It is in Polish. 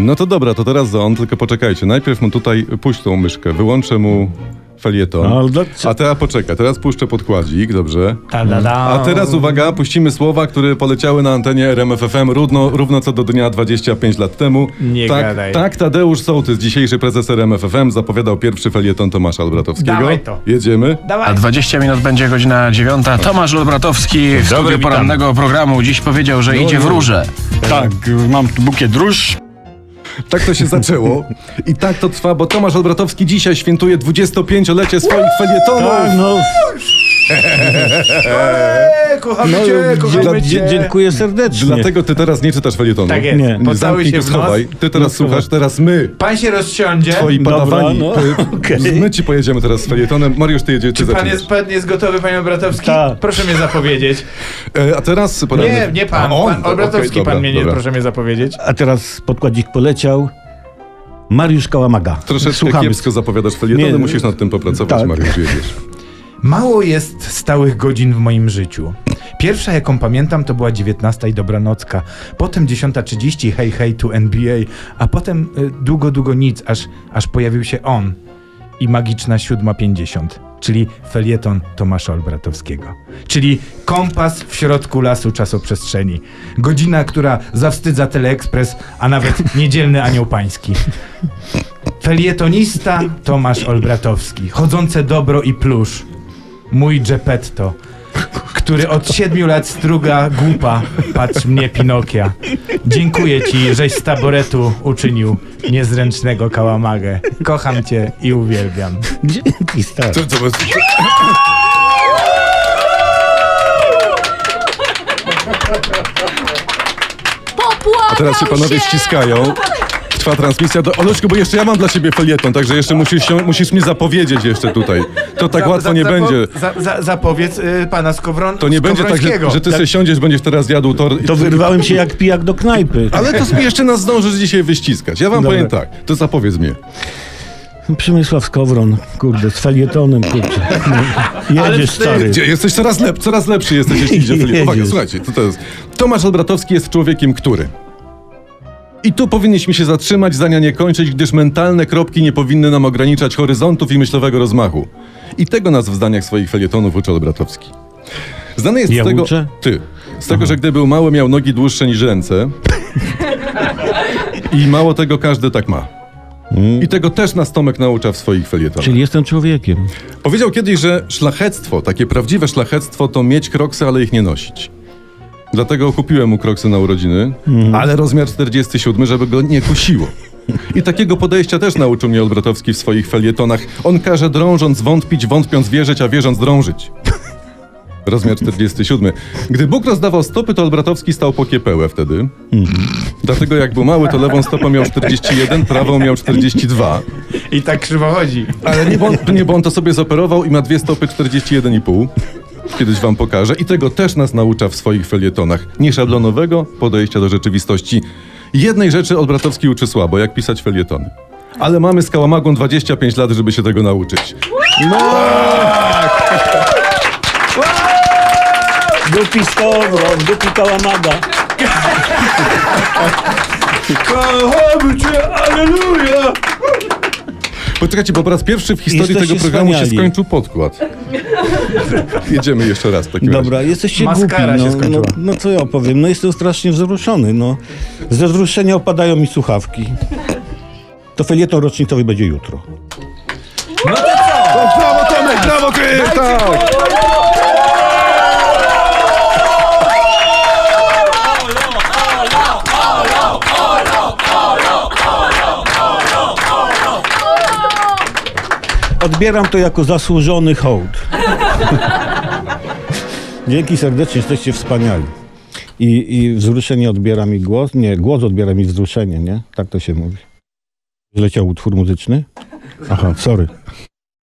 No to dobra, to teraz on, tylko poczekajcie. Najpierw mu tutaj puść tą myszkę, wyłączę mu felieton. Ale do- A teraz poczekaj, teraz puszczę podkładzik, dobrze? A teraz uwaga, puścimy słowa, które poleciały na antenie RMFFM równo, równo co do dnia 25 lat temu. Nie tak, gadaj. tak, Tadeusz Sołtys, dzisiejszy prezes RMFFM, zapowiadał pierwszy felieton Tomasza Albratowskiego. Dawaj to. Jedziemy. A Dawaj. 20 minut będzie godzina dziewiąta. Tomasz Olbratowski w studiu porannego programu dziś powiedział, że idzie w róże. Tak, mam tu bukiet róż. Tak to się zaczęło. I tak to trwa, bo Tomasz Albratowski dzisiaj świętuje 25-lecie swoich felietonów. Tak, no, Eee, kochamy no cię, kochamy cię. dziękuję serdecznie. Dlatego ty teraz nie czytasz felietonu. Tak jest. Nie. Pocałuj się w nos. Ty teraz słuchasz, teraz my. Pan się rozsiądzie. Twoi padawani. no. My ci pojedziemy teraz z felietonem. Mariusz, ty jedziesz, Czy pan jest, pan jest gotowy, panie Obratowski? Tak. Proszę mnie zapowiedzieć. E, a teraz. Nie, nie pan. A on? pan To- Obratowski, dobra, pan mnie nie, dobra. proszę mnie zapowiedzieć. A teraz podkładzik poleciał. Mariusz Kałamaga. Troszeczkę Słuchamy. kiepsko zapowiadasz felietony, musisz nad tym popracować, tak. Mariusz, jedziesz. Mało jest stałych godzin w moim życiu. Pierwsza, jaką pamiętam, to była 19 i dobranocka. Potem 10.30 hej hej tu NBA, a potem y, długo, długo nic, aż, aż pojawił się on i magiczna 7.50, czyli felieton Tomasza Olbratowskiego. Czyli kompas w środku lasu czasoprzestrzeni. Godzina, która zawstydza Teleekspres, a nawet niedzielny anioł pański. Felietonista Tomasz Olbratowski, chodzące dobro i plusz. Mój Geppetto, który od siedmiu lat struga głupa, patrz mnie Pinokia. Dziękuję ci, żeś z taboretu uczynił niezręcznego kałamagę. Kocham cię i uwielbiam. Dzięki, stary. Co, co, co? A teraz się panowie ściskają. Trwa transmisja do... Oluszku, bo jeszcze ja mam dla ciebie felieton, także jeszcze musisz, się, musisz mi zapowiedzieć jeszcze tutaj. To tak Za- łatwo za- nie zapo- będzie. Za, za, zapowiedz y, pana Skowron, To nie będzie tak, że, że ty sobie siądziesz, będziesz teraz jadł tor... To wyrwałem się jak pijak do knajpy. Ale to jeszcze nas zdążysz dzisiaj wyściskać. Ja wam Dobra. powiem tak, to zapowiedz mnie. Przemysław Skowron, kurde, z felietonem, kurczę. Jedziesz, stary. Gdzie jesteś coraz, lep, coraz lepszy jesteś, jeśli idzie felieton. Uwaga, słuchajcie, co to jest? Tomasz Olbratowski jest człowiekiem, który... I tu powinniśmy się zatrzymać, zdania nie kończyć, gdyż mentalne kropki nie powinny nam ograniczać horyzontów i myślowego rozmachu. I tego nas w zdaniach swoich felietonów uczy Olbratowski. Znany jest Ja z tego... uczę? Ty. Z tego, że gdy był mały, miał nogi dłuższe niż ręce. I mało tego, każdy tak ma. I tego też nas Tomek naucza w swoich felietonach. Czyli jestem człowiekiem. Powiedział kiedyś, że szlachectwo, takie prawdziwe szlachectwo, to mieć kroksy, ale ich nie nosić. Dlatego kupiłem mu kroksy na urodziny, ale rozmiar 47, żeby go nie kusiło. I takiego podejścia też nauczył mnie Olbratowski w swoich felietonach. On każe drążąc wątpić, wątpiąc wierzyć, a wierząc drążyć. Rozmiar 47. Gdy Bóg rozdawał stopy, to Olbratowski stał po kiepełę wtedy. Dlatego jak był mały, to lewą stopę miał 41, prawą miał 42. I tak krzywo chodzi. Ale nie bo, on, nie, bo on to sobie zoperował i ma dwie stopy 41,5. Kiedyś wam pokażę. I tego też nas naucza w swoich felietonach. Nieszablonowego podejścia do rzeczywistości. Jednej rzeczy Olbratowski uczy słabo, jak pisać felietony. Ale mamy z Kałamagą 25 lat, żeby się tego nauczyć. Dupi Skowron, dupi Kałamaga. Kochamy cię, aleluja! Poczekajcie, bo po raz pierwszy w historii Jesteście tego programu się wspaniali. skończył podkład. Jedziemy jeszcze raz w takim razie. Dobra, jesteście Maskara głupi. się No, no, skończyła. no co ja powiem, no jestem strasznie wzruszony, no. Ze wzruszenia opadają mi słuchawki. To felieton rocznicowy będzie jutro. Brawo Tomek, brawo ty! Odbieram to jako zasłużony hołd. Dzięki serdecznie, jesteście wspaniali. I, I wzruszenie odbiera mi głos. Nie, głos odbiera mi wzruszenie, nie? Tak to się mówi. Zleciał utwór muzyczny? Aha, sorry.